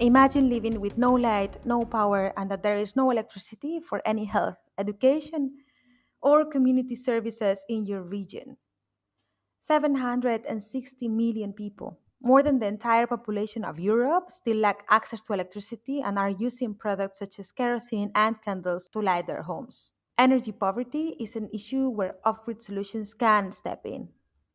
Imagine living with no light, no power, and that there is no electricity for any health, education, or community services in your region. 760 million people, more than the entire population of Europe, still lack access to electricity and are using products such as kerosene and candles to light their homes. Energy poverty is an issue where off-grid solutions can step in.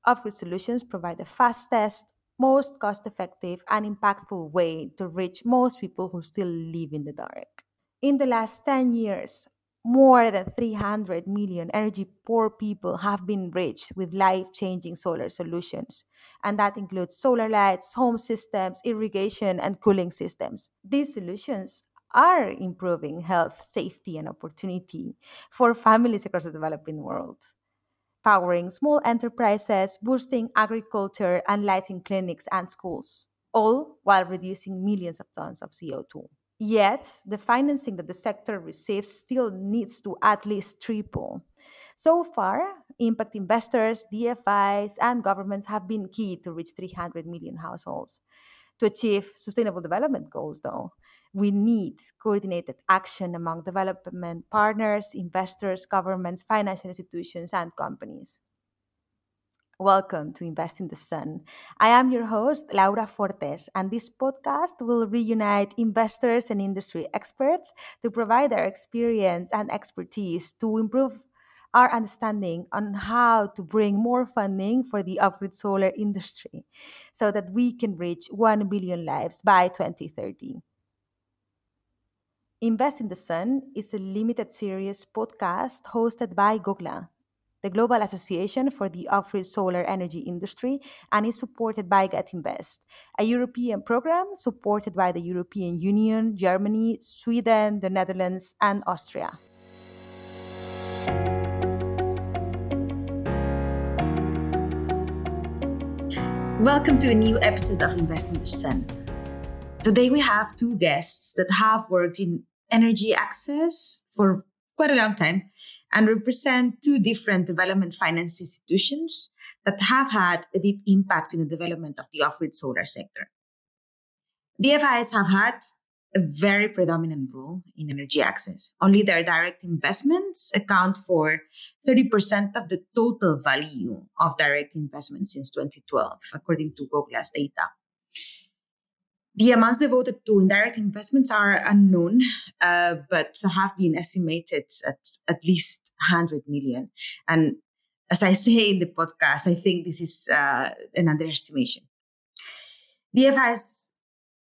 Off-grid solutions provide the fastest, most cost-effective, and impactful way to reach most people who still live in the dark. In the last 10 years, more than 300 million energy poor people have been reached with life changing solar solutions. And that includes solar lights, home systems, irrigation, and cooling systems. These solutions are improving health, safety, and opportunity for families across the developing world, powering small enterprises, boosting agriculture, and lighting clinics and schools, all while reducing millions of tons of CO2. Yet, the financing that the sector receives still needs to at least triple. So far, impact investors, DFIs, and governments have been key to reach 300 million households. To achieve sustainable development goals, though, we need coordinated action among development partners, investors, governments, financial institutions, and companies. Welcome to Invest in the Sun. I am your host, Laura Fortes, and this podcast will reunite investors and industry experts to provide their experience and expertise to improve our understanding on how to bring more funding for the off-grid solar industry so that we can reach 1 billion lives by 2030. Invest in the Sun is a limited series podcast hosted by Gogla, the Global Association for the Off-Grid Solar Energy Industry, and is supported by Get Invest, a European program supported by the European Union, Germany, Sweden, the Netherlands, and Austria. Welcome to a new episode of Invest in the Sun. Today we have two guests that have worked in energy access for quite a long time and represent two different development finance institutions that have had a deep impact in the development of the off-grid solar sector. DFIs have had a very predominant role in energy access. Only their direct investments account for 30% of the total value of direct investments since 2012, according to Gogla's data. The amounts devoted to indirect investments are unknown, uh, but have been estimated at at least 100 million. And as I say in the podcast, I think this is uh, an underestimation. DFIs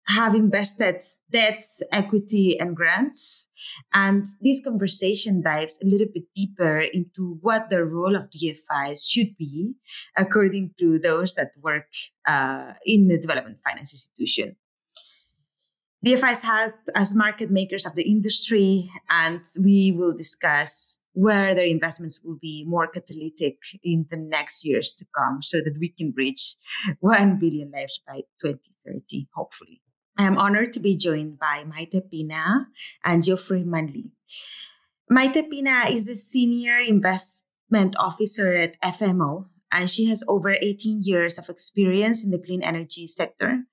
have invested debts, equity, and grants. And this conversation dives a little bit deeper into what the role of DFIs should be, according to those that work uh, in the development finance institution. DFIs have as market makers of the industry, and we will discuss where their investments will be more catalytic in the next years to come so that we can reach 1 billion lives by 2030, hopefully. I am honored to be joined by Maite Pina and Geoffrey Manley. Maite Pina is the Senior Investment Officer at FMO, and she has over 18 years of experience in the clean energy sector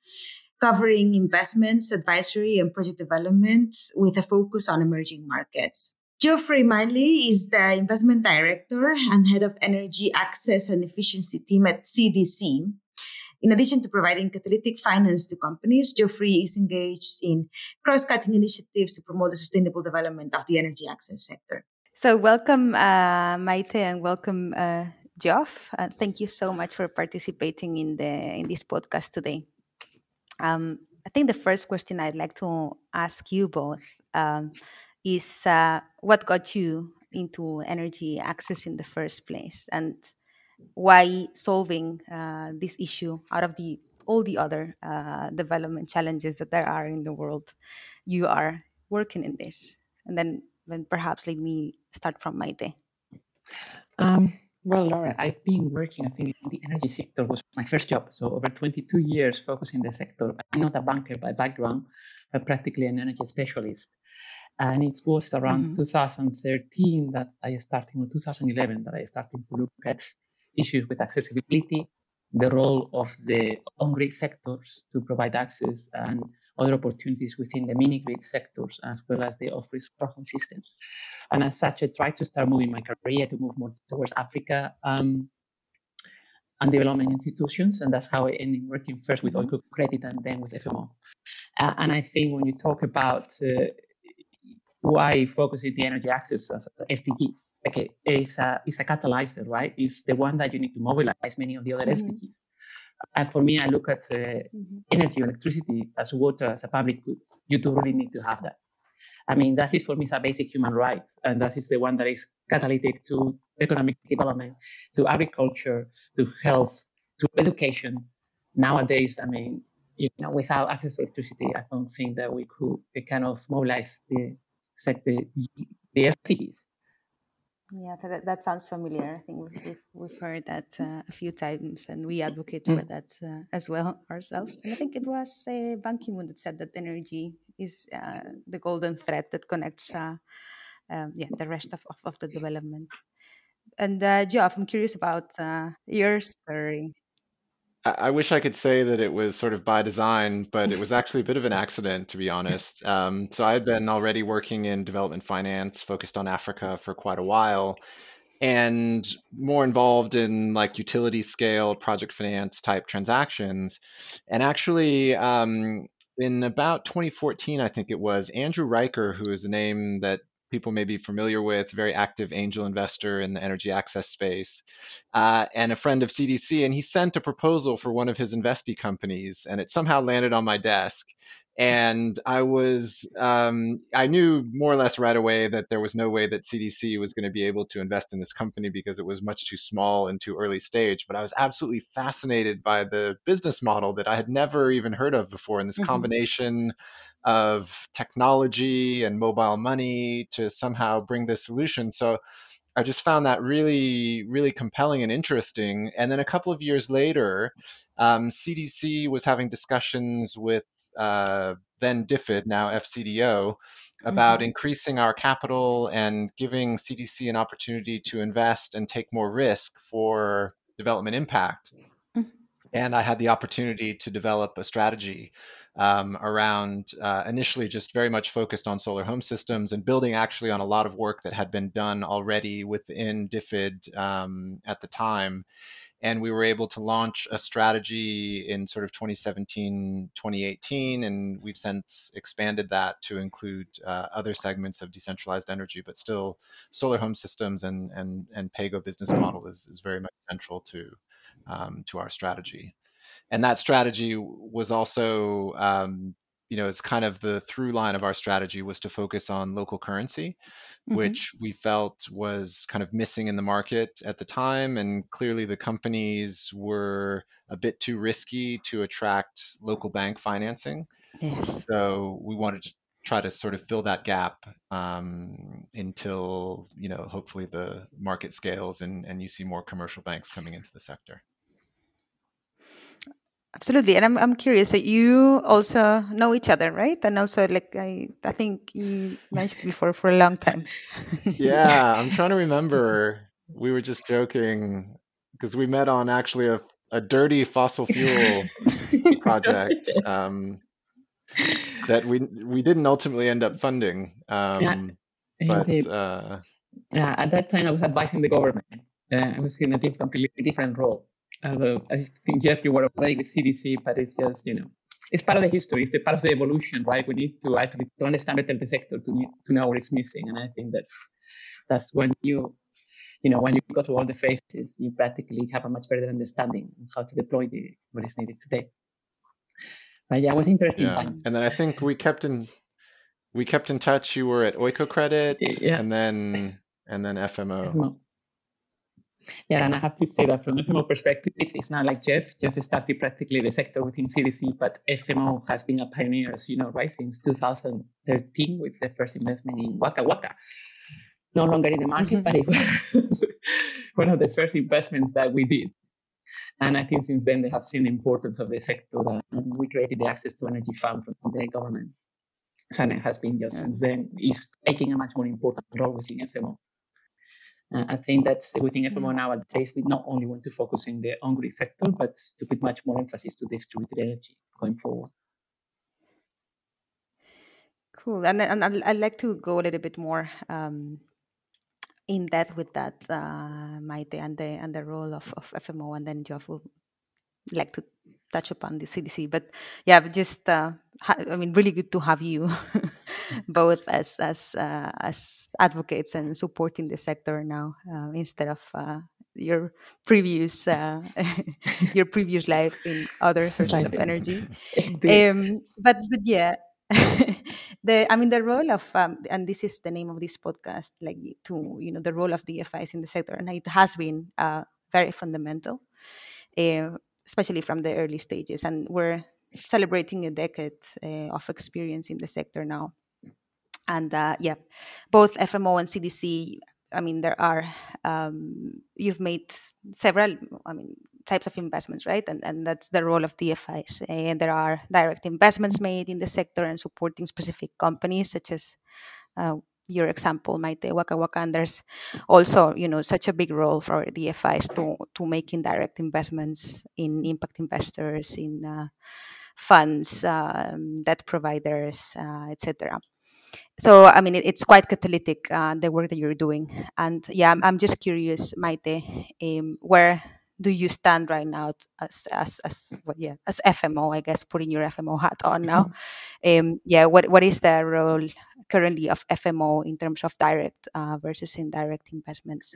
covering investments, advisory, and project development with a focus on emerging markets. Geoffrey Manley is the investment director and head of energy access and efficiency team at CDC. In addition to providing catalytic finance to companies, Geoffrey is engaged in cross cutting initiatives to promote the sustainable development of the energy access sector. So, welcome, uh, Maite, and welcome, uh, Geoff. Uh, thank you so much for participating in the in this podcast today. Um, I think the first question I'd like to ask you both um, is uh, what got you into energy access in the first place, and why solving uh, this issue out of the all the other uh, development challenges that there are in the world, you are working in this, and then then perhaps let me start from Maite. Um, well, Laura, I've been working, I think, in the energy sector was my first job. So over 22 years focusing the sector. I'm not a banker by background, but practically an energy specialist. And it was around mm-hmm. 2013 that I started, or 2011 that I started to look at issues with accessibility, the role of the on-grid sectors to provide access, and other opportunities within the mini grid sectors as well as the off-grid systems. And as such, I tried to start moving my career to move more towards Africa um, and development institutions, and that's how I ended working first with. Oiko Credit and then with FMO. Uh, and I think when you talk about uh, why focusing the energy access as SDG, okay, is a, is a catalyzer, right? It's the one that you need to mobilize many of the other mm-hmm. SDGs. And for me, I look at uh, mm-hmm. energy, electricity as water, as a public good. You do really need to have that. I mean, that is for me is a basic human right, and that is the one that is catalytic to economic development, to agriculture, to health, to education. Nowadays, I mean, you know, without access to electricity, I don't think that we could kind of mobilize the the, the SDGs. Yeah, that, that sounds familiar. I think we've, we've, we've heard that uh, a few times, and we advocate for mm. that uh, as well ourselves. And I think it was uh, Ban Ki moon that said that energy is uh, the golden thread that connects, uh, um, yeah, the rest of, of, of, the development. And uh, Geoff, I'm curious about uh, your story. I wish I could say that it was sort of by design, but it was actually a bit of an accident, to be honest. Um, so I had been already working in development finance, focused on Africa for quite a while, and more involved in like utility scale project finance type transactions. And actually, um, in about 2014, I think it was, Andrew Riker, who is a name that people may be familiar with, very active angel investor in the energy access space, uh, and a friend of CDC. And he sent a proposal for one of his investee companies, and it somehow landed on my desk and I was um, I knew more or less right away that there was no way that CDC was going to be able to invest in this company because it was much too small and too early stage. But I was absolutely fascinated by the business model that I had never even heard of before, and this mm-hmm. combination of technology and mobile money to somehow bring this solution. So. I just found that really, really compelling and interesting. And then a couple of years later, um, CDC was having discussions with uh, then DFID, now FCDO, about mm-hmm. increasing our capital and giving CDC an opportunity to invest and take more risk for development impact. Mm-hmm. And I had the opportunity to develop a strategy um, around uh, initially just very much focused on solar home systems and building actually on a lot of work that had been done already within DFID um, at the time and we were able to launch a strategy in sort of 2017 2018 and we've since expanded that to include uh, other segments of decentralized energy but still solar home systems and and and paygo business model is, is very much central to um, to our strategy. And that strategy was also um, you know, as kind of the through line of our strategy was to focus on local currency, mm-hmm. which we felt was kind of missing in the market at the time. And clearly the companies were a bit too risky to attract local bank financing. Yes. So we wanted to try to sort of fill that gap um, until, you know, hopefully the market scales and, and you see more commercial banks coming into the sector. Absolutely, and I'm I'm curious. So you also know each other, right? And also, like I I think you mentioned before for a long time. yeah, I'm trying to remember. We were just joking because we met on actually a a dirty fossil fuel project um, that we we didn't ultimately end up funding. Um, yeah, but uh, yeah, at that time I was advising the government. Uh, I was in a different, completely different role. Uh, I think Geoff, you were already with CDC, but it's just you know, it's part of the history. It's the part of the evolution, right? We need to actually to understand better the sector to to know what is missing, and I think that's that's when you you know when you go through all the phases, you practically have a much better understanding of how to deploy the what is needed today. But yeah, it was interesting yeah. times. And then I think we kept in we kept in touch. You were at Oikocredit, yeah. and then and then FMO. FMO. Yeah, and I have to say that from FMO perspective, it's not like Jeff. Geoff started practically the sector within CDC, but FMO has been a pioneer, as you know, right, since 2013 with the first investment in Waka Waka. No longer in the market, mm-hmm. but it was one of the first investments that we did. And I think since then they have seen the importance of the sector, and we created the Access to Energy Fund from the government. And it has been just since then is taking a much more important role within FMO. Uh, I think that's within FMO nowadays, we not only want to focus in the on-grid sector, but to put much more emphasis to distributed energy going forward. Cool. And, and I'd, I'd like to go a little bit more um, in depth with that, uh, Maite, and the and the role of, of FMO, and then Geoff will like to touch upon the CDC. But yeah, just uh, ha- I mean, really good to have you both as as uh, as advocates and supporting the sector now uh, instead of uh, your previous uh, your previous life in other sources of energy. Um, but but yeah. the I mean the role of um, and this is the name of this podcast like to you know the role of DFIs in the sector and it has been uh, very fundamental uh, especially from the early stages and we're celebrating a decade uh, of experience in the sector now and uh, yeah both FMO and CDC I mean, there are um, you've made several, I mean, types of investments, right? And and that's the role of DFIs. And there are direct investments made in the sector and supporting specific companies, such as uh, your example, Maite Waka Waka. And there's also, you know, such a big role for DFIs to to make indirect investments in impact investors, in uh, funds, um, debt providers, uh, etc so i mean it, it's quite catalytic uh, the work that you're doing and yeah i'm, I'm just curious maite um, where do you stand right now as as as well, yeah as fmo i guess putting your fmo hat on now um, yeah what what is the role currently of fmo in terms of direct uh, versus indirect investments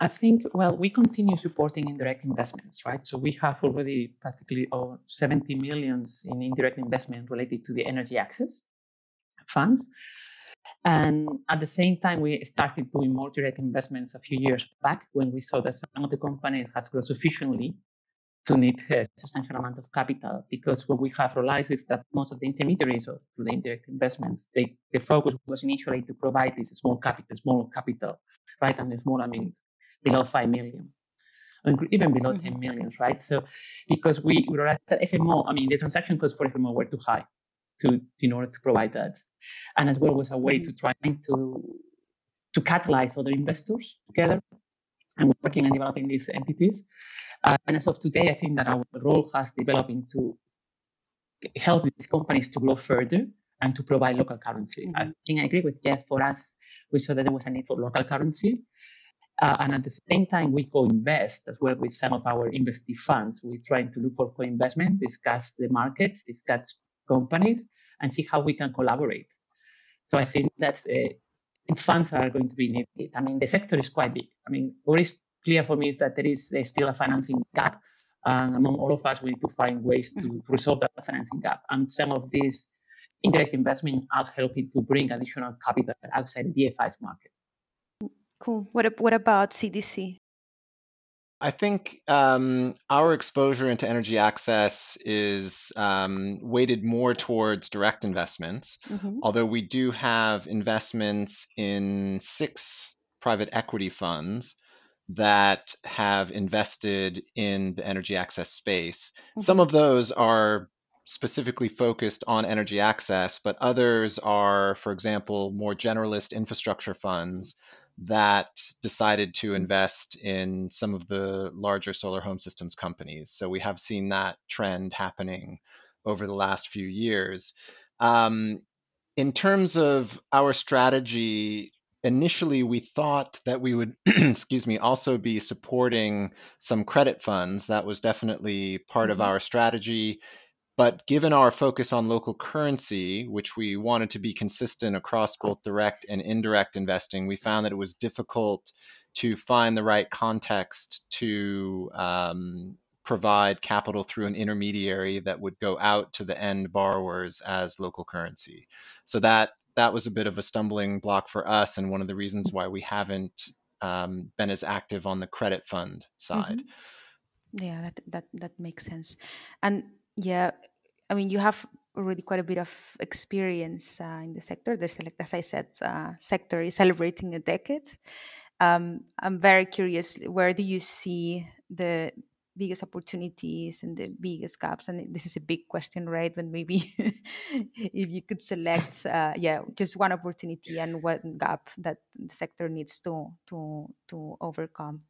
I think, well, we continue supporting indirect investments, right? So we have already practically oh, 70 millions in indirect investment related to the energy access funds. And at the same time, we started doing more direct investments a few years back when we saw that some of the companies had grown sufficiently to need a substantial amount of capital. Because what we have realized is that most of the intermediaries of the indirect investments, they, the focus was initially to provide this small capital, small capital, right? And the small, I mean, below 5 million even below mm-hmm. 10 million, right? So because we realized that FMO, I mean, the transaction costs for FMO were too high to in order to provide that, and as well was a way mm-hmm. to try to to catalyze other investors together and working and developing these entities. Uh, and as of today, I think that our role has developed into help these companies to grow further and to provide local currency. Mm-hmm. I think I agree with Geoff. For us, we saw that there was a need for local currency. Uh, and at the same time, we co-invest as well with some of our investee funds. We're trying to look for co-investment, discuss the markets, discuss companies and see how we can collaborate. So I think that's uh, funds are going to be needed. I mean, the sector is quite big. I mean, what is clear for me is that there is uh, still a financing gap. And among all of us, we need to find ways to mm-hmm. resolve that financing gap. And some of these indirect investment are helping to bring additional capital outside the DFI's market. Cool. What, what about CDC? I think um, our exposure into energy access is um, weighted more towards direct investments, hmm although we do have investments in six private equity funds that have invested in the energy access space. Some hmm of those are specifically focused on energy access, but others are, for example, more generalist infrastructure funds that decided to invest in some of the larger solar home systems companies. So we have seen that trend happening over the last few years. Um, in terms of our strategy, initially we thought that we would, excuse me, also be supporting some credit funds. That was definitely part mm-hmm. of our strategy. But given our focus on local currency, which we wanted to be consistent across both direct and indirect investing, we found that it was difficult to find the right context to um, provide capital through an intermediary that would go out to the end borrowers as local currency. So that that was a bit of a stumbling block for us, and one of the reasons why we haven't um, been as active on the credit fund side. Mm-hmm. Yeah, that that that makes sense. And yeah, I mean, you have already quite a bit of experience uh, in the sector. There's, like, as I said, uh, sector is celebrating a decade. Um, I'm very curious, where do you see the biggest opportunities and the biggest gaps? And this is a big question, right? But maybe if you could select, uh, yeah, just one opportunity and one gap that the sector needs to to to overcome.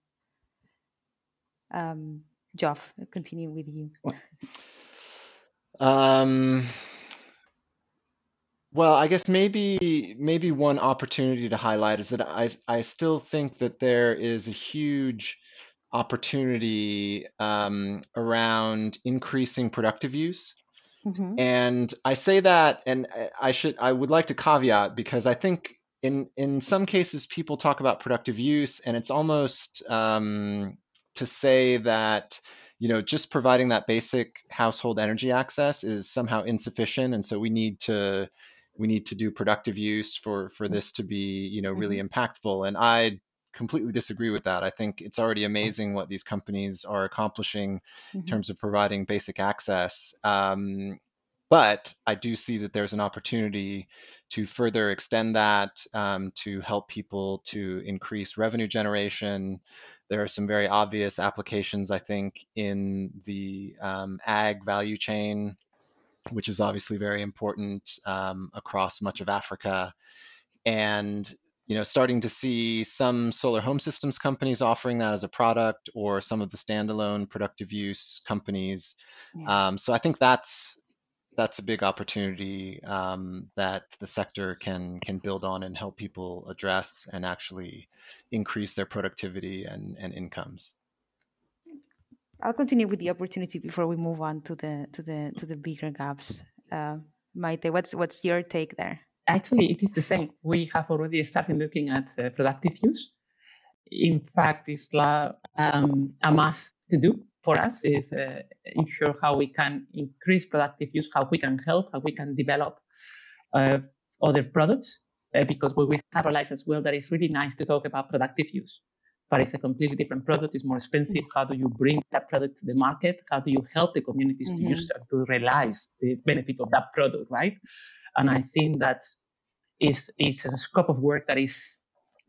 Um, Geoff, continue with you. Um, Well, I guess maybe maybe one opportunity to highlight is that I I still think that there is a huge opportunity um, around increasing productive use. Mm-hmm. And I say that, and I should I would like to caveat because I think in in some cases people talk about productive use, and it's almost um, to say that you know just providing that basic household energy access is somehow insufficient, and so we need to we need to do productive use for for this to be you know really Mm-hmm. impactful. And I completely disagree with that. I think it's already amazing what these companies are accomplishing in Mm-hmm. terms of providing basic access. Um, but I do see that there's an opportunity to further extend that um, to help people to increase revenue generation. There are some very obvious applications, I think, in the um, ag value chain, which is obviously very important um, across much of Africa. And you know, starting to see some solar home systems companies offering that as a product, or some of the standalone productive use companies. Yeah. Um, so I think that's that's a big opportunity um, that the sector can can build on and help people address and actually increase their productivity and, and incomes. I'll continue with the opportunity before we move on to the to the to the bigger gaps. Uh, Maite, what's what's your take there? Actually, it is the same. We have already started looking at uh, productive use. In fact, it's la- um, a must to do for us is uh, ensure how we can increase productive use, how we can help, how we can develop uh, other products, uh, because we, we have realized as well that it's really nice to talk about productive use, but it's a completely different product. It's more expensive. How do you bring that product to the market? How do you help the communities to Mhm. use and to realize the benefit of that product, right? And I think that is is a scope of work that is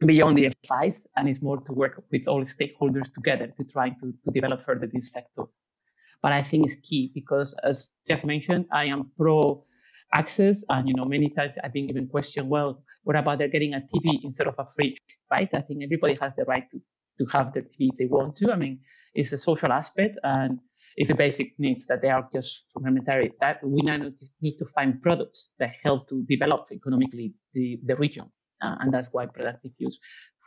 beyond the FIs and it's more to work with all stakeholders together to try to, to develop further this sector. But I think it's key because as Geoff mentioned, I am pro access and you know many times I've been given question, well, what about they're getting a TV instead of a fridge, right? I think everybody has the right to, to have their TV if they want to. I mean, it's a social aspect and it's the basic needs that they are just complementary. That we now need to find products that help to develop economically the, the region. Uh, and that's why productive use,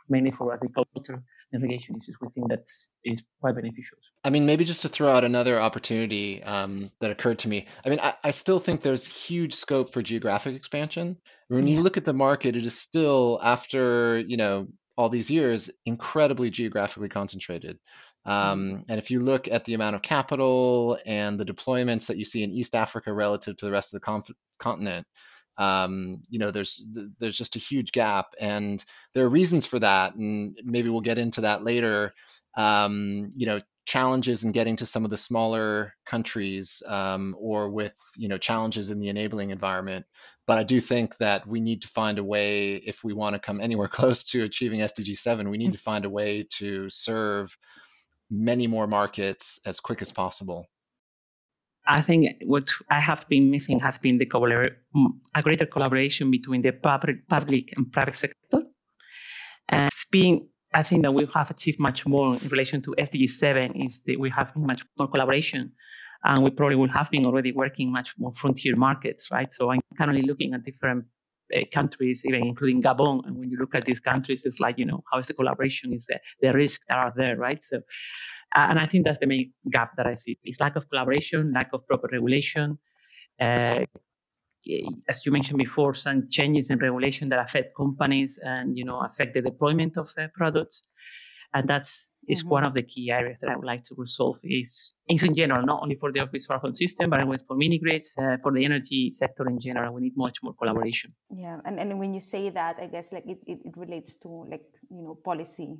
mainly for agriculture irrigation issues, we think that is quite beneficial. I mean, maybe just to throw out another opportunity um, that occurred to me. I mean, I, I still think there's huge scope for geographic expansion. When you look at the market, it is still, after you know all these years, incredibly geographically concentrated. Um, and if you look at the amount of capital and the deployments that you see in East Africa relative to the rest of the continent, um, you know, there's there's just a huge gap, and there are reasons for that, and maybe we'll get into that later. Um, you know, challenges in getting to some of the smaller countries, um, or with you know challenges in the enabling environment. But I do think that we need to find a way, if we want to come anywhere close to achieving SDG 7, we need to find a way to serve many more markets as quick as possible. I think what I have been missing has been the collabor- a greater collaboration between the public, public and private sector. And it's I think that we have achieved much more in relation to SDG 7 is that we have much more collaboration and we probably will have been already working much more frontier markets, right? So I'm currently looking at different uh, countries, even including Gabon. And when you look at these countries, it's like, you know, how is the collaboration? Is the, the risks that are there, right? So, and I think that's the main gap that I see. It's lack of collaboration, lack of proper regulation. Uh, as you mentioned before, some changes in regulation that affect companies and, you know, affect the deployment of uh, products. And that's is Mhm. one of the key areas that I would like to resolve is, is in general, not only for the office home system, but also for mini grids, uh, for the energy sector in general. We need much more collaboration. Yeah, and, and when you say that, I guess like it, it, it relates to like you know policy.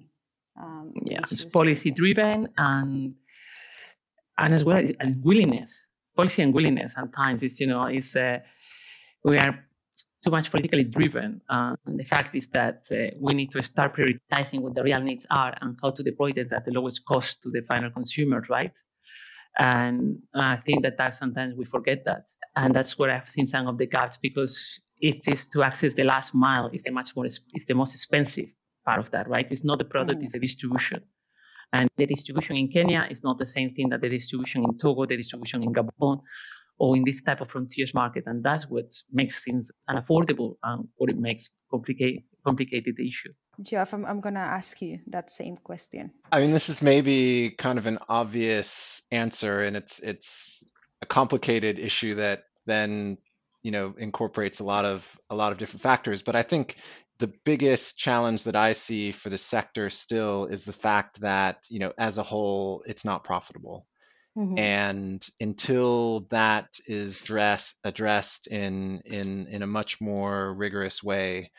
Um, Yeah, it's policy driven and and as well as and willingness, policy and willingness. Sometimes it's you know it's uh, we are too much politically driven. Uh, and the fact is that uh, we need to start prioritizing what the real needs are and how to deploy this at the lowest cost to the final consumer, right? And I think that that sometimes we forget that, and that's where I've seen some of the gaps because it is to access the last mile is the much more is the most expensive part of that, right? It's not the product, it's the distribution. And the distribution in Kenya is not the same thing that the distribution in Togo, the distribution in Gabon, or in this type of frontiers market, and that's what makes things unaffordable and what it makes complicate complicated the issue. Geoff, I'm, I'm going to ask you that same question. I mean, this is maybe kind of an obvious answer, and it's it's a complicated issue that then you know incorporates a lot of a lot of different factors. But I think the biggest challenge that I see for the sector still is the fact that you know as a whole it's not profitable. Mm-hmm. And until that is dress, addressed in in in a much more rigorous way,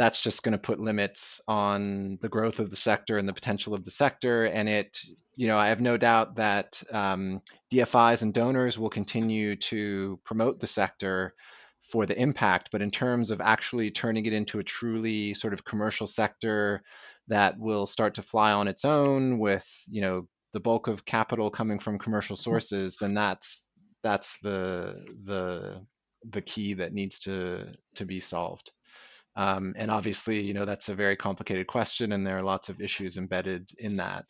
that's just going to put limits on the growth of the sector and the potential of the sector. And it, you know, I have no doubt that um, DFIs and donors will continue to promote the sector for the impact. But in terms of actually turning it into a truly sort of commercial sector that will start to fly on its own with, you know, the bulk of capital coming from commercial sources, then that's that's the the the key that needs to to be solved. Um, and obviously, you know, that's a very complicated question, and there are lots of issues embedded in that.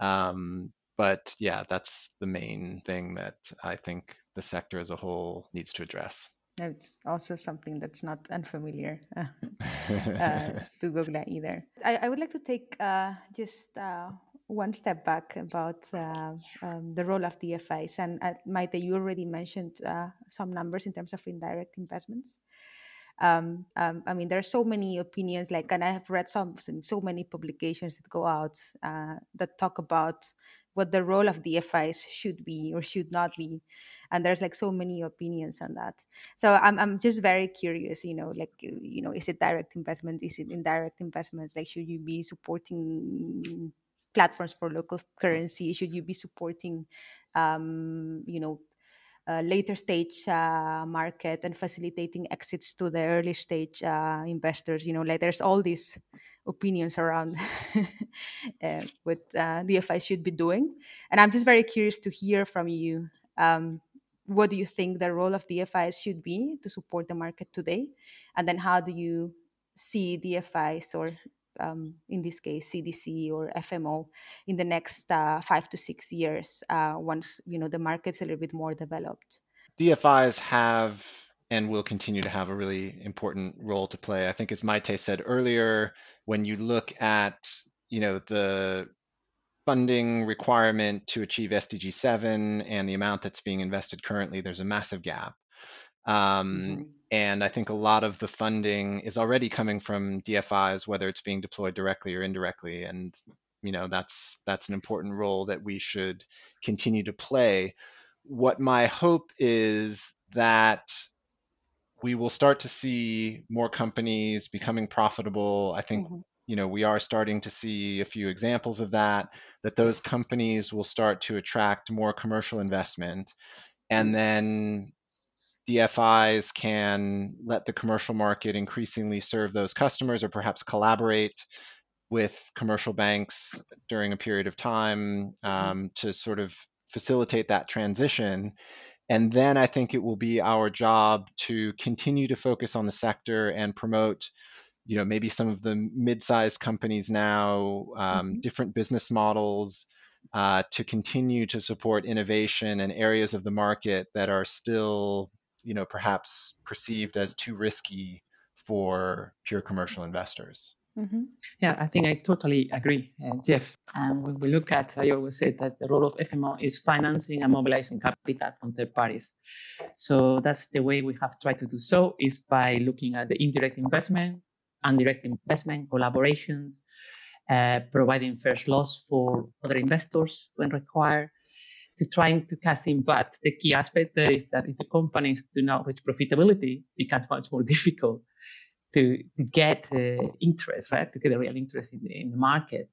Um, but yeah, that's the main thing that I think the sector as a whole needs to address. It's also something that's not unfamiliar uh, to Gogla either. I, I, would like to take uh, just uh, one step back about uh, um, the role of DFIs. And uh, Maite, you already mentioned uh, some numbers in terms of indirect investments um, um, I mean, there are so many opinions, like, and I have read some so many publications that go out uh, that talk about what the role of DFIs should be or should not be, and there's like so many opinions on that. So I'm I'm just very curious, you know, like you know, is it direct investment? Is it indirect investments? Like, should you be supporting platforms for local currency? Should you be supporting, um, you know, later stage uh, market and facilitating exits to the early stage uh, investors. You know, like there's all these opinions around uh, what uh, DFI should be doing, and I'm just very curious to hear from you. Um, what do you think the role of DFIs should be to support the market today, and then how do you see DFIs or um, in this case CDC or FMO in the next uh, five to six years uh, once you know the market's a little bit more developed? DFIs have and will continue to have a really important role to play. I think as Maite said earlier, when you look at you know the funding requirement to achieve SDG 7 and the amount that's being invested currently, there's a massive gap. Um, mm-hmm. And I think a lot of the funding is already coming from DFIs, whether it's being deployed directly or indirectly. And you know that's that's an important role that we should continue to play. What my hope is that we will start to see more companies becoming profitable. I think mm-hmm. You know we are starting to see a few examples of that. That those companies will start to attract more commercial investment, and mm-hmm. then DFIs can let the commercial market increasingly serve those customers or perhaps collaborate with commercial banks during a period of time mm-hmm. um, to sort of facilitate that transition. And then I think it will be our job to continue to focus on the sector and promote, you know, maybe some of the mid-sized companies now, um, mm-hmm. different business models, uh, to continue to support innovation and areas of the market that are still you know perhaps perceived as too risky for pure commercial investors. Mm-hmm. Yeah, I think I totally agree, uh, Geoff. And when we look at, I always say that the role of FMO is financing and mobilizing capital from third parties. So that's the way we have tried to do so is by looking at the indirect investment, indirect investment, collaborations, uh, providing first loss for other investors when required, to trying to cast in. But the key aspect there is that if the companies do not reach profitability, it becomes much more difficult to, to get uh, interest, right? To get a real interest in the, in the market.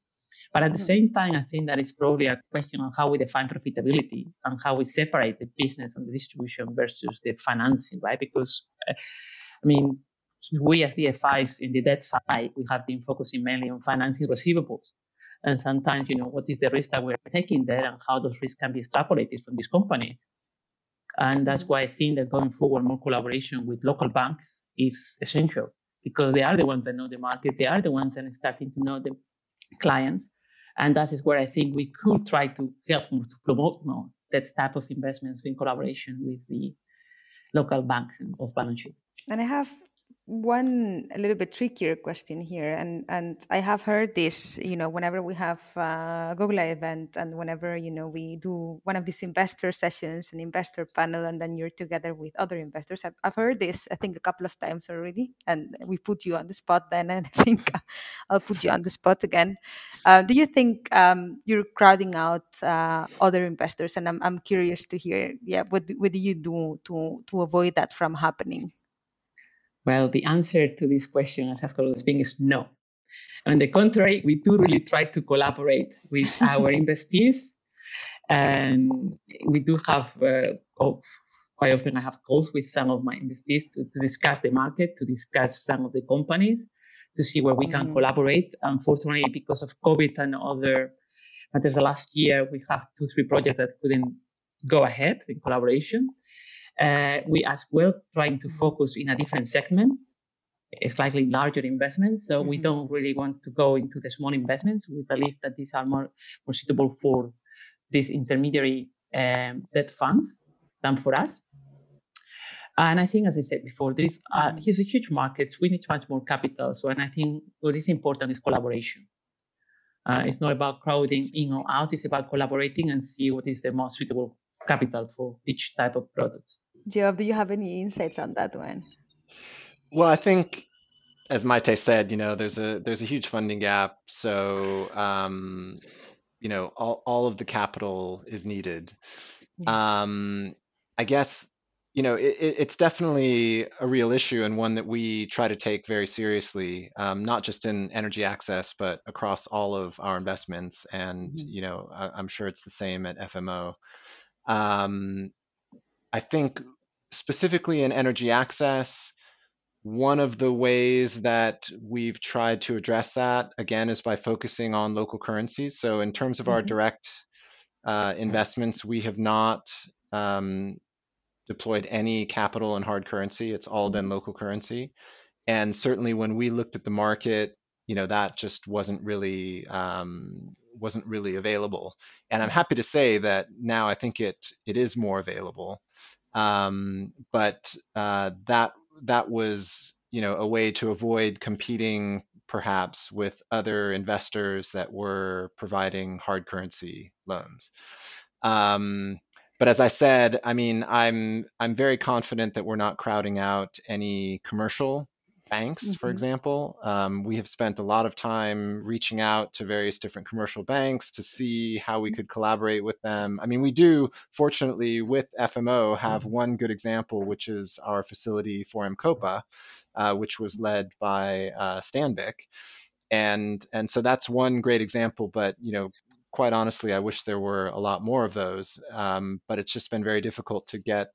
But at the mm-hmm. same time, I think that it's probably a question on how we define profitability and how we separate the business and the distribution versus the financing, right? Because, uh, I mean, we as DFIs in the debt side, we have been focusing mainly on financing receivables. And sometimes you know what is the risk that we're taking there and how those risks can be extrapolated from these companies. And that's why i think that going forward more collaboration with local banks is essential because they are the ones that know the market they are the ones that are starting to know the clients. And that is where i think we could try to help more to promote more that type of investments in collaboration with the local banks off balance sheet. And I have one a little bit trickier question here and and i have heard this you know whenever we have a Gogla event and whenever you know we do one of these investor sessions an investor panel and then you're together with other investors. I've, I've heard this i think a couple of times already and we put you on the spot then and i think i'll put you on the spot again. Uh, do you think um, you're crowding out uh, other investors? And I'm, I'm curious to hear yeah what, what do you do to to avoid that from happening well, the answer to this question, as Ascolo speaking, is no. On the contrary, we do really try to collaborate with our investees. And we do have, uh, oh, quite often I have calls with some of my investees to, to discuss the market, to discuss some of the companies, to see where we can mm-hmm. collaborate. Unfortunately, because of COVID and other matters, the last year we have two, three projects that couldn't go ahead in collaboration. Uh, we as well trying to focus in a different segment, a slightly larger investments. So mm-hmm. we don't really want to go into the small investments. We believe that these are more, more suitable for these intermediary um, debt funds than for us. And I think, as I said before, there is mm-hmm. here's a huge market. We need much more capital. So, and I think what is important is collaboration. Uh, it's not about crowding in or out. It's about collaborating and see what is the most suitable capital for each type of product. Geoff, do you have any insights on that one? Well, I think, as Maite said, you know, there's a there's a huge funding gap. So, um, you know, all all of the capital is needed. Um, I guess, you know, it, it's definitely a real issue and one that we try to take very seriously, um, not just in energy access, but across all of our investments. And, mm-hmm. you know, I, I'm sure it's the same at FMO. Um, I think specifically in energy access, one of the ways that we've tried to address that again is by focusing on local currencies. So in terms of our mm-hmm. direct uh, investments, we have not um, deployed any capital in hard currency. It's all been local currency. And certainly when we looked at the market, you know that just wasn't really um, wasn't really available. And I'm happy to say that now I think it it is more available. Um, but uh, that that was you know a way to avoid competing perhaps with other investors that were providing hard currency loans. Um, but as I said, I mean, I'm I'm very confident that we're not crowding out any commercial banks, mm-hmm. for example. Um, we have spent a lot of time reaching out to various different commercial banks to see how we could collaborate with them. I mean, we do, fortunately, with FMO, have mm-hmm. one good example, which is our facility for M-KOPA, uh, which was led by uh, Stanbic. And, and so that's one great example, but you know, quite honestly, I wish there were a lot more of those. Um, but it's just been very difficult to get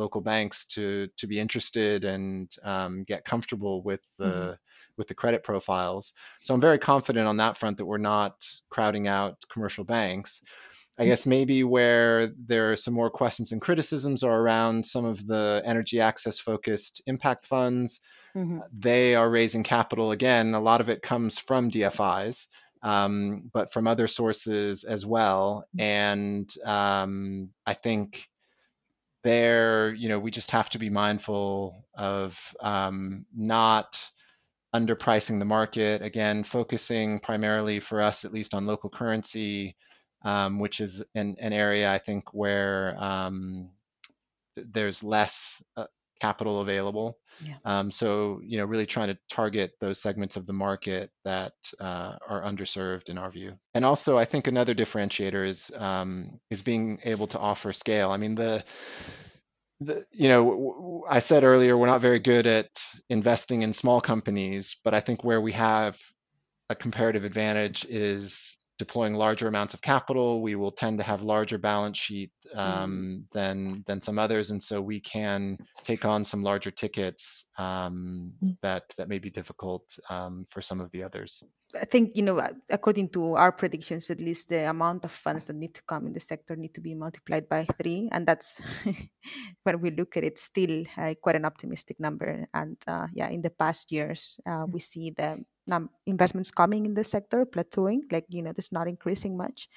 local banks to to be interested and um, get comfortable with the mm-hmm. with the credit profiles. So I'm very confident on that front that we're not crowding out commercial banks. I guess maybe where there are some more questions and criticisms are around some of the energy access focused impact funds. Mm-hmm. They are raising capital again. A lot of it comes from DFIs, um, but from other sources as well. Mm-hmm. And um, I think there, you know, we just have to be mindful of um, not underpricing the market. Again, focusing primarily for us, at least on local currency, um, which is an, an, area I think where um, there's less uh, capital available. Yeah. Um, so, you know, really trying to target those segments of the market that uh, are underserved in our view. And also, I think another differentiator is um, is being able to offer scale. I mean, the the, you know, I said earlier we're not very good at investing in small companies, but I think where we have a comparative advantage is deploying larger amounts of capital, we will tend to have larger balance sheet um, mm. than than some others, and so we can take on some larger tickets um, Mm. that that may be difficult um, for some of the others. I think you know, uh, according to our predictions, at least the amount of funds that need to come in the sector need to be multiplied by three, and that's when we look at it, still uh, quite an optimistic number. And uh, yeah, in the past years, uh, we see the num- investments coming in the sector plateauing, like you know, it's not increasing much,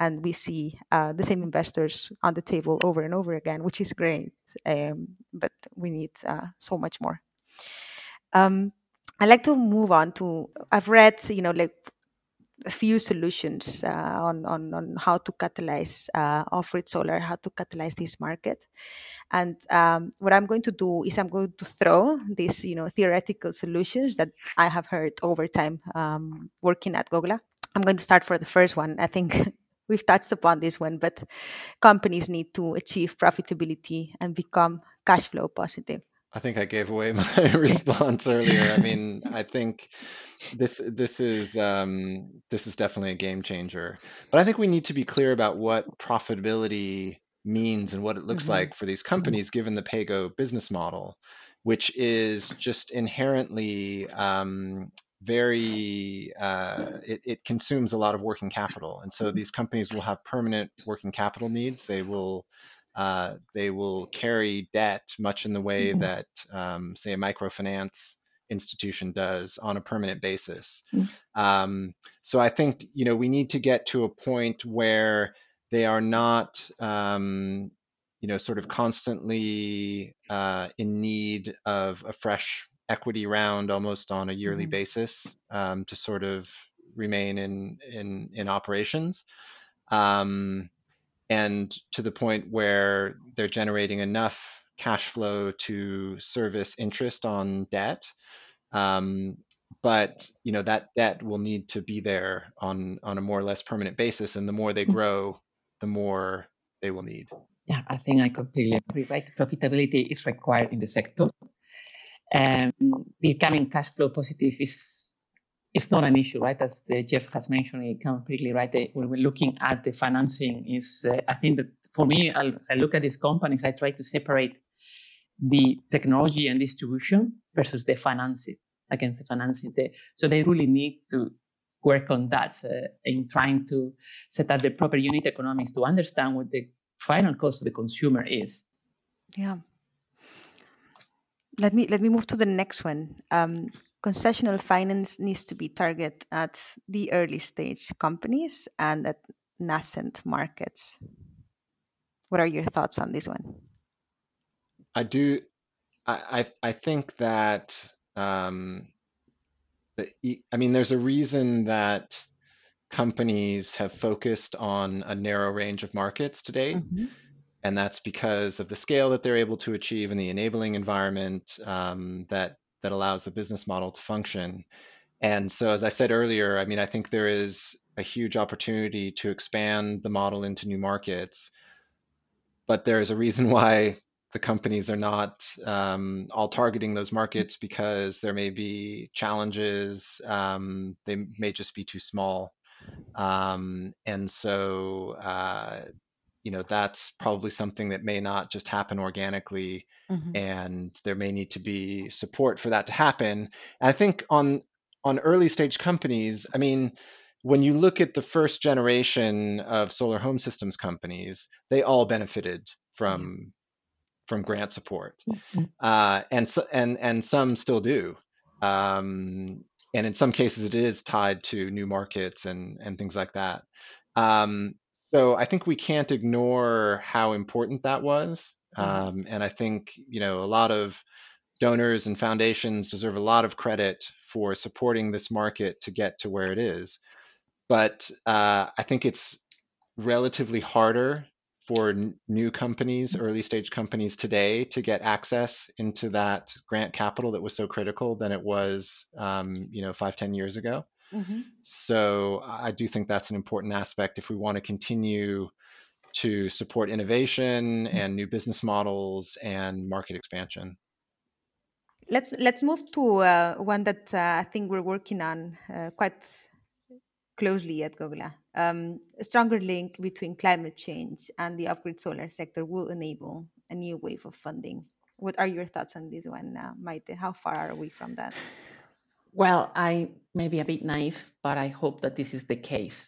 and we see uh, the same investors on the table over and over again, which is great. Um, but we need uh, so much more. Um, I'd like to move on to. I've read, you know, like a few solutions uh, on, on on how to catalyze uh, off-grid solar, how to catalyze this market. And um, what I'm going to do is I'm going to throw these, you know, theoretical solutions that I have heard over time um, working at Gogla. I'm going to start for the first one. I think we've touched upon this one, but companies need to achieve profitability and become cash flow positive. I think I gave away my response earlier. I mean, I think this this is um, this is definitely a game changer. But I think we need to be clear about what profitability means and what it looks Mhm. like for these companies, given the PayGo business model, which is just inherently um, very uh, it, it consumes a lot of working capital, and so these companies will have permanent working capital needs. They will uh, they will carry debt much in the way Mhm. that, um, say, a microfinance institution does on a permanent basis. Mm. Um, so I think you know we need to get to a point where they are not, um, you know, sort of constantly uh, in need of a fresh equity round almost on a yearly Mhm. basis um, to sort of remain in in in operations. Um, and to the point where they're generating enough cash flow to service interest on debt. Um, but you know that debt will need to be there on on a more or less permanent basis, and the more they Mm. grow, the more they will need. Yeah, I think I completely agree. Right, profitability is required in the sector. Um, becoming cash flow positive is is not an issue, right? As uh, Geoff has mentioned, completely right. Uh, When we're looking at the financing, is uh, I think that for me, as I look at these companies, I try to separate the technology and distribution versus the financing against the financing. They- So they really need to work on that uh, in trying to set up the proper unit economics to understand what the final cost to the consumer is. Yeah. Let me let me move to the next one. Um, concessional finance needs to be targeted at the early stage companies and at nascent markets. What are your thoughts on this one? I do. I I, I think that um, the, I mean, there's a reason that companies have focused on a narrow range of markets to date. And that's because of the scale that they're able to achieve and the enabling environment um, that that allows the business model to function. And so, as I said earlier, I mean, I think there is a huge opportunity to expand the model into new markets, but there is a reason why the companies are not um, all targeting those markets because there may be challenges. Um, they may just be too small, um, and so uh, you know that's probably something that may not just happen organically Mhm. and there may need to be support for that to happen i think on on early stage companies i mean when you look at the first generation of solar home systems companies they all benefited from from grant support Mhm. uh, and so, and and some still do um, and in some cases it is tied to new markets and and things like that um, so I think we can't ignore how important that was. Mhm. Um, and I think, you know, a lot of donors and foundations deserve a lot of credit for supporting this market to get to where it is. But uh, I think it's relatively harder for n- new companies, early stage companies today to get access into that grant capital that was so critical than it was, um, you know, five, ten years ago. Mhm. So I do think that's an important aspect if we want to continue to support innovation and new business models and market expansion. Let's let's move to uh, one that uh, I think we're working on uh, quite closely at Gogla. Um, a stronger link between climate change and the off-grid solar sector will enable a new wave of funding. what are your thoughts on this one, uh, Maite? How far are we from that? Well, I may be a bit naive, but I hope that this is the case.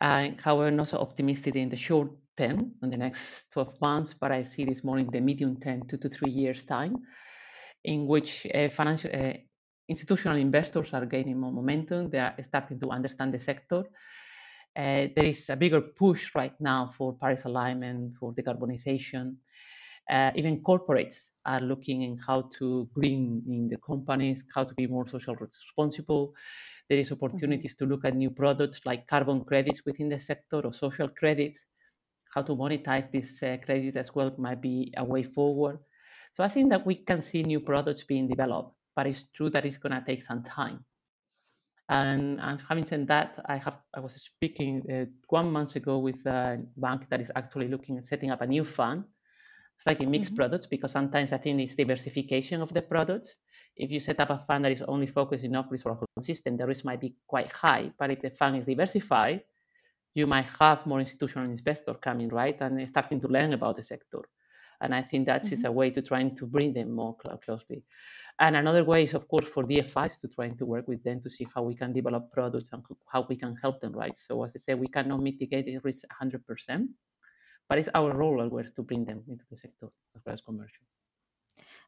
Uh, however, not so optimistic in the short term, in the next 12 months, but I see this more in the medium term, two to three years' time, in which uh, financial uh, institutional investors are gaining more momentum. They are starting to understand the sector. Uh, there is a bigger push right now for Paris alignment, for decarbonization. Uh, even corporates are looking in how to green in the companies, how to be more social responsible. There is mm-hmm. opportunities to look at new products like carbon credits within the sector or social credits. How to monetize this uh, credit as well might be a way forward. So I think that we can see new products being developed, but it's true that it's going to take some time. And, and, having said that, I have I was speaking uh, one month ago with a bank that is actually looking at setting up a new fund slightly mixed mm-hmm. products because sometimes I think it's diversification of the products. If you set up a fund that is only focused in off-risk or consistent, the risk might be quite high. But if the fund is diversified, you might have more institutional investors coming, right, and starting to learn about the sector. And I think that mm-hmm. is a way to trying to bring them more closely. And another way is, of course, for DFIs to trying to work with them to see how we can develop products and how we can help them, right? So as I said, we cannot mitigate the risk 100%, but it's our role always to bring them into the sector as well as commercial.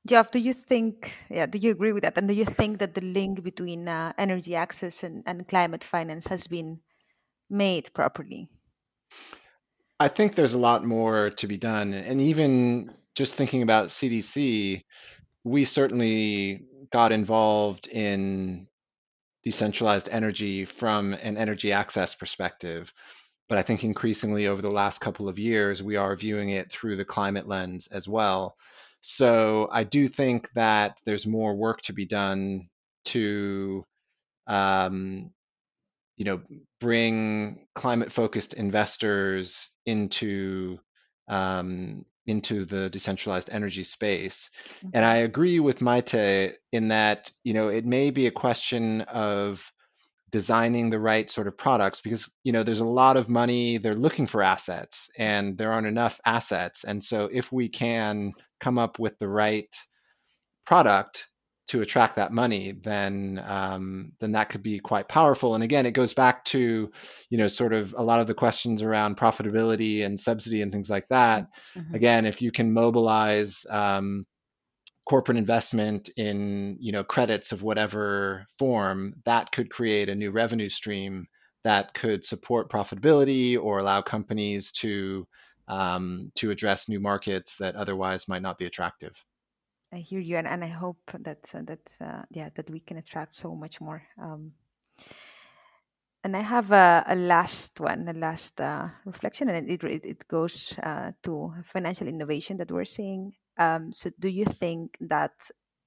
Geoff, do you think, yeah, do you agree with that? And do you think that the link between uh, energy access and, and climate finance has been made properly? I think there's a lot more to be done. And even just thinking about CDC, we certainly got involved in decentralized energy from an energy access perspective. But I think increasingly over the last couple of years, we are viewing it through the climate lens as well. So I do think that there's more work to be done to, um, you know, bring climate-focused investors into um, into the decentralized energy space. Mm-hmm. And I agree with Maite in that, you know, it may be a question of designing the right sort of products because you know there's a lot of money they're looking for assets and there aren't enough assets. And so if we can come up with the right product to attract that money then um, then that could be quite powerful. And again it goes back to you know sort of a lot of the questions around profitability and subsidy and things like that. Mm-hmm. again if you can mobilize um, corporate investment in you know credits of whatever form that could create a new revenue stream that could support profitability or allow companies to um, to address new markets that otherwise might not be attractive. I hear you, and, and I hope that uh, that uh, yeah that we can attract so much more. Um, and I have a, a last one, a last uh, reflection, and it it, it goes uh, to financial innovation that we're seeing um, so, do you think that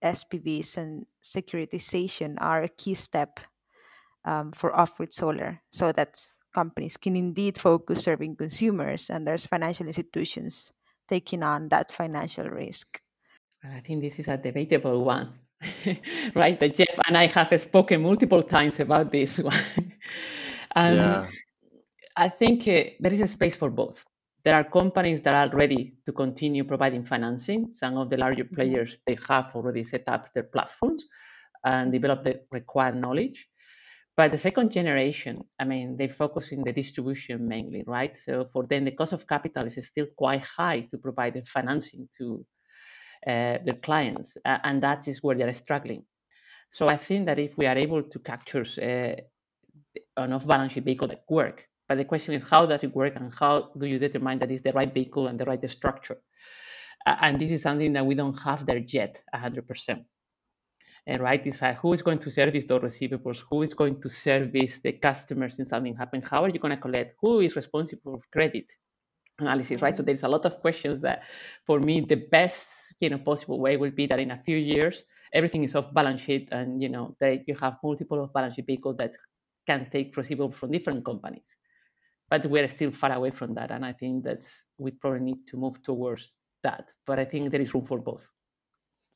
SPVs and securitization are a key step um, for off-grid solar, so that companies can indeed focus serving consumers, and there's financial institutions taking on that financial risk? I think this is a debatable one, right? That Geoff and I have spoken multiple times about this one. and yeah. I think uh, there is a space for both there are companies that are ready to continue providing financing. Some of the larger mm-hmm. players, they have already set up their platforms and developed the required knowledge. But the second generation, I mean, they focus in the distribution mainly, right? So for them, the cost of capital is still quite high to provide the financing to uh, their clients, uh, and that is where they're struggling. So I think that if we are able to capture uh, an off-balance sheet vehicle that work, but the question is, how does it work and how do you determine that it's the right vehicle and the right structure? And this is something that we don't have there yet, 100%. And right, is who is going to service those receivables? Who is going to service the customers in something happens? How are you going to collect? Who is responsible for credit analysis, right? So there's a lot of questions that, for me, the best you know possible way will be that in a few years everything is off balance sheet, and you know that you have multiple off balance sheet vehicles that can take receivables from different companies but we're still far away from that. And I think that we probably need to move towards that. But I think there is room for both.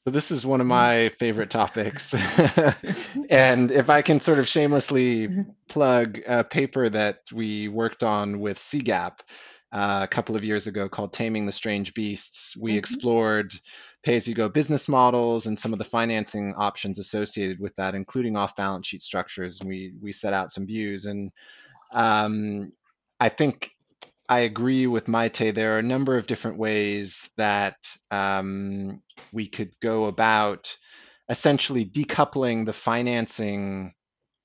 So this is one of my favorite topics. and if I can sort of shamelessly plug a paper that we worked on with CGAP, uh, a couple of years ago called Taming the Strange Beasts. We Mhm. explored pay as you go business models and some of the financing options associated with that, including off balance sheet structures. And we, we set out some views. And um, I think I agree with Maite. There are a number of different ways that um, we could go about essentially decoupling the financing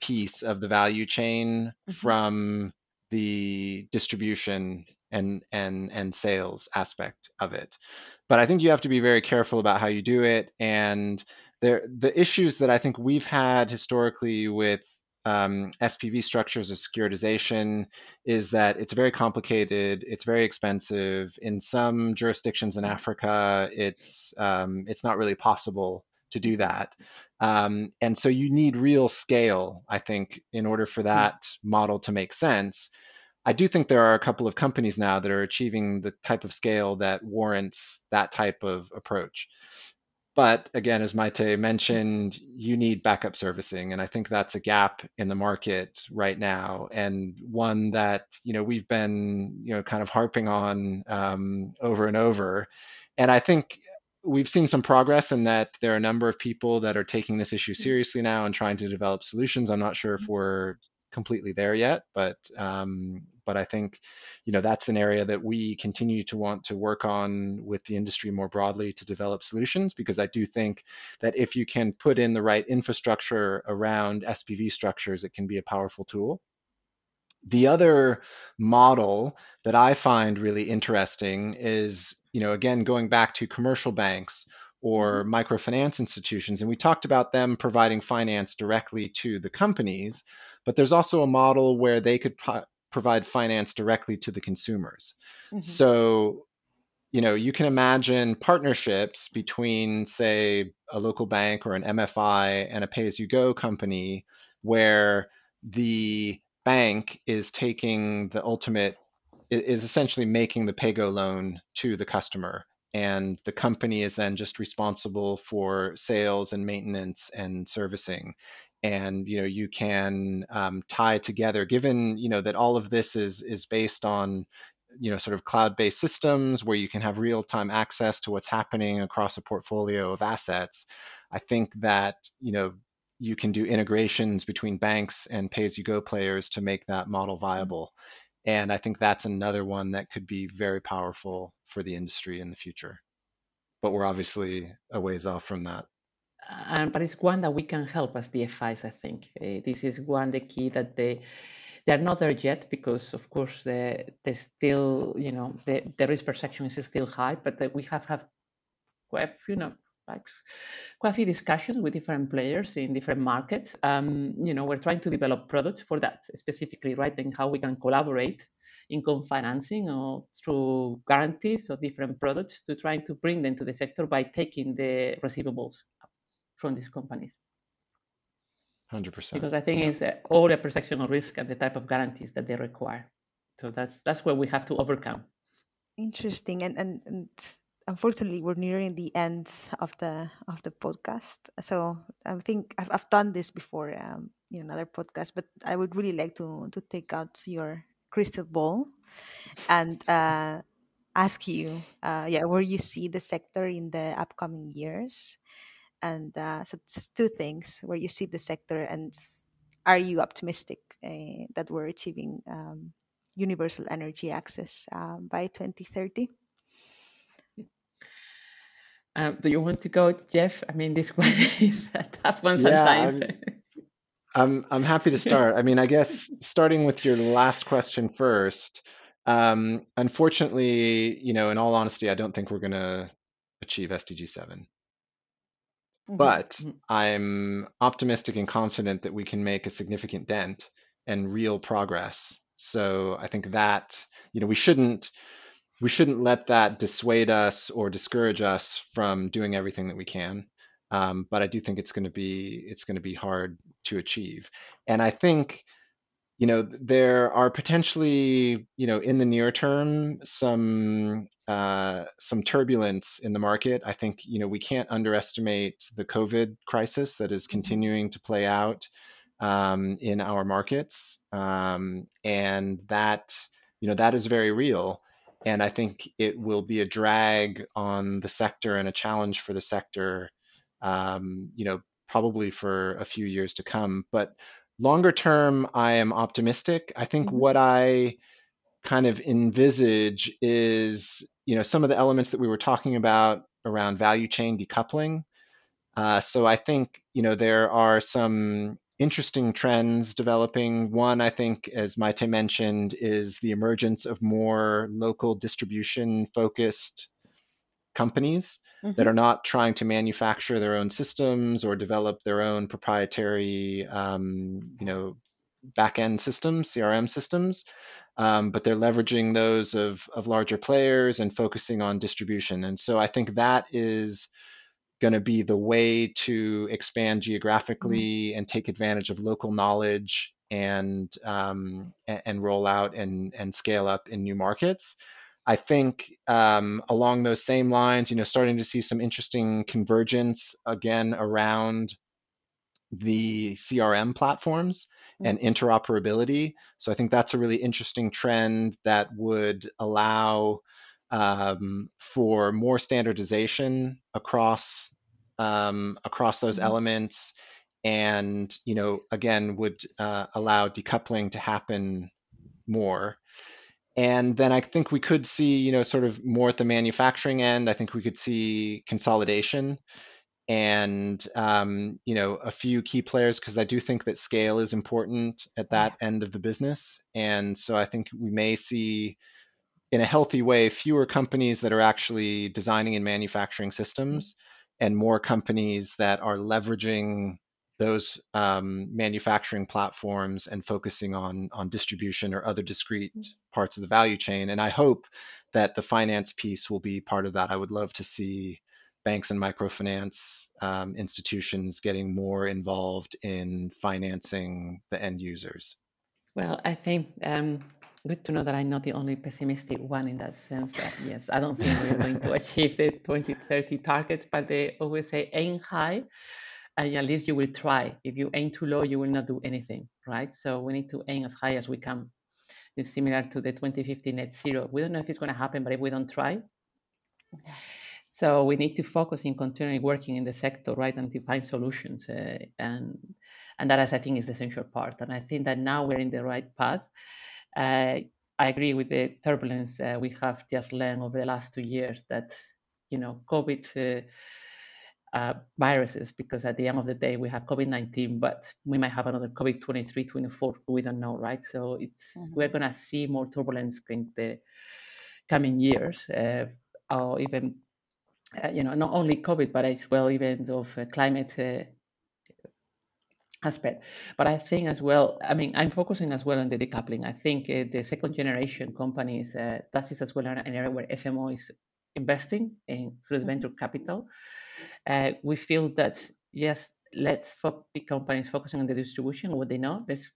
piece of the value chain Mhm. from the distribution and and and sales aspect of it. But I think you have to be very careful about how you do it. And there the issues that I think we've had historically with um, SPV structures of securitization is that it's very complicated, it's very expensive. In some jurisdictions in Africa, it's um, it's not really possible to do that. Um, and so you need real scale, I think, in order for that model to make sense. I do think there are a couple of companies now that are achieving the type of scale that warrants that type of approach. But again, as Maite mentioned, you need backup servicing, and I think that's a gap in the market right now, and one that you know we've been you know kind of harping on um, over and over. And I think we've seen some progress in that there are a number of people that are taking this issue seriously now and trying to develop solutions. I'm not sure if we're completely there yet, but um, but I think you know that's an area that we continue to want to work on with the industry more broadly to develop solutions because I do think that if you can put in the right infrastructure around SPV structures, it can be a powerful tool. The other model that I find really interesting is, you know, again, going back to commercial banks mm-hmm. or microfinance institutions, and we talked about them providing finance directly to the companies, but there's also a model where they could provide finance directly to the consumers. Mhm. So, you know, you can imagine partnerships between, say, a local bank or an MFI and a pay as you go company where the bank is taking the ultimate is essentially making the paygo loan to the customer and the company is then just responsible for sales and maintenance and servicing and you know you can um, tie together given you know that all of this is is based on you know sort of cloud-based systems where you can have real-time access to what's happening across a portfolio of assets i think that you know you can do integrations between banks and pay-as-you-go players to make that model viable. And i think that's another one that could be very powerful for the industry in the future. But we're obviously a ways off from that and but it's one that we can help as DFIs. I think uh, this is one the key that they they're not there yet because of course the there's still you know the, the risk perception is still high, but we have have quite a few, you know like quite a few discussions with different players in different markets. Um, you know, we're trying to develop products for that specifically, right? And how we can collaborate in co-financing or through guarantees or different products to try to bring them to the sector by taking the receivables from these companies 100% because I think it's uh, all the perception of risk and the type of guarantees that they require. So that's that's where we have to overcome. Interesting, and, and and unfortunately, we're nearing the end of the of the podcast. So I think I've, I've done this before, um, in another podcast, but I would really like to to take out your crystal ball and uh, ask you, uh, yeah, where you see the sector in the upcoming years, and uh, so it's two things: where you see the sector, and are you optimistic uh, that we're achieving um, universal energy access um, by 2030? Um, do you want to go, Geoff? I mean, this one is a tough one Yeah, sometimes. I'm, I'm I'm happy to start. I mean, I guess starting with your last question first. Um, unfortunately, you know, in all honesty, I don't think we're going to achieve SDG 7. Mhm. But Mhm. I'm optimistic and confident that we can make a significant dent and real progress. So I think that, you know, we shouldn't we shouldn't let that dissuade us or discourage us from doing everything that we can. Um, but I do think it's going to be it's going to be hard to achieve. And I think you know there are potentially you know in the near term some uh, some turbulence in the market. I think you know we can't underestimate the COVID crisis that is Mhm. continuing to play out um, in our markets, um, and that you know that is very real. and I think it will be a drag on the sector and a challenge for the sector, um, you know, probably for a few years to come. But longer term, I am optimistic. I think Mm-hmm. what I kind of envisage is, you know, some of the elements that we were talking about around value chain decoupling. Uh, so I think, you know, there are some interesting trends developing. One, I think, as Maite mentioned, is the emergence of more local distribution focused companies that Mm-hmm. are not trying to manufacture their own systems or develop their own proprietary, um, you know, back-end systems, CRM systems, um, but they're leveraging those of, of larger players and focusing on distribution. And so I think that is going to be the way to expand Mm-hmm. geographically and take advantage of local knowledge and um, and roll out and and scale up in new markets. I think um, along those same lines, you know, starting to see some interesting convergence again around the CRM platforms and interoperability. So I think that's a really interesting trend that would allow um, for more standardization across um, across those Mm-hmm. elements, and you know, again, would uh, allow decoupling to happen more. And then I think we could see, you know, sort of more at the manufacturing end. I think we could see consolidation and um, you know a few key players because I do think that scale is important at that end of the business, and so I think we may see in a healthy way fewer companies that are actually designing and manufacturing systems, and more companies that are leveraging those um, manufacturing platforms and focusing on on distribution or other discrete parts of the value chain. And I hope that the finance piece will be part of that. I would love to see banks and microfinance um, institutions getting more involved in financing the end users. Well, I think um, good to know that I'm not the only pessimistic one in that sense. That yes, I don't think we're going to achieve the 2030 targets, but they always say aim high, and at least you will try. If you aim too low, you will not do anything, right? So we need to aim as high as we can. It's similar to the 2050 net zero. We don't know if it's going to happen, but if we don't try, so we need to focus in continuing working in the sector, right, and to find solutions. Uh, and and that, I think, is the essential part. And I think that now we're in the right path. Uh, I agree with the turbulence uh, we have just learned over the last two years that, you know, COVID uh, viruses, because at the end of the day we have COVID-19, but we might have another COVID-23, 24. We don't know, right? So it's Mm-hmm. we're going to see more turbulence in the coming years, uh, or even uh, you know, not only COVID, but as well even of uh, climate uh, aspect. But I think as well, I mean, I'm focusing as well on the decoupling. I think uh, the second generation companies, uh, that is as well an area where FMO is investing in through the venture capital. Uh, we feel that yes, let's fo- big companies focusing on the distribution, what they know. Let's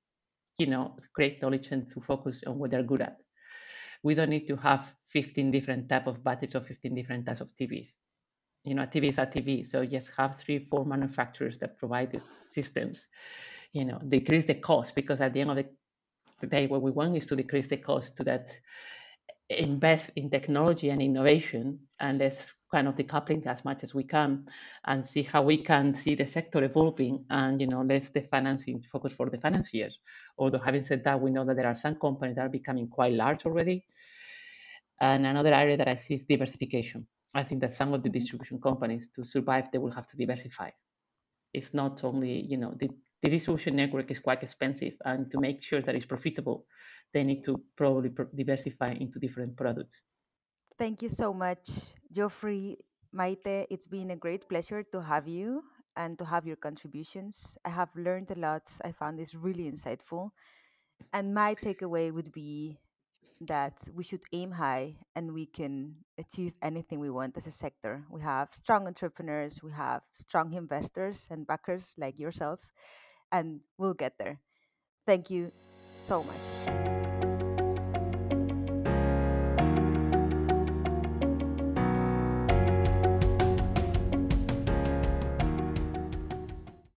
you know create knowledge and to focus on what they're good at. We don't need to have 15 different type of batteries or 15 different types of TVs you know, TV is a TV. So just have three, four manufacturers that provide the systems, you know, decrease the cost because at the end of the, the day, what we want is to decrease the cost to that invest in technology and innovation and let's kind of decoupling as much as we can and see how we can see the sector evolving and you know let's the financing focus for the financiers although having said that we know that there are some companies that are becoming quite large already and another area that i see is diversification I think that some of the mm-hmm. distribution companies to survive, they will have to diversify. It's not only, you know, the, the distribution network is quite expensive, and to make sure that it's profitable, they need to probably pro- diversify into different products. Thank you so much, Geoffrey, Maite. It's been a great pleasure to have you and to have your contributions. I have learned a lot. I found this really insightful. And my takeaway would be that we should aim high and we can achieve anything we want as a sector. We have strong entrepreneurs, we have strong investors and backers like yourselves, and we'll get there. Thank you so much.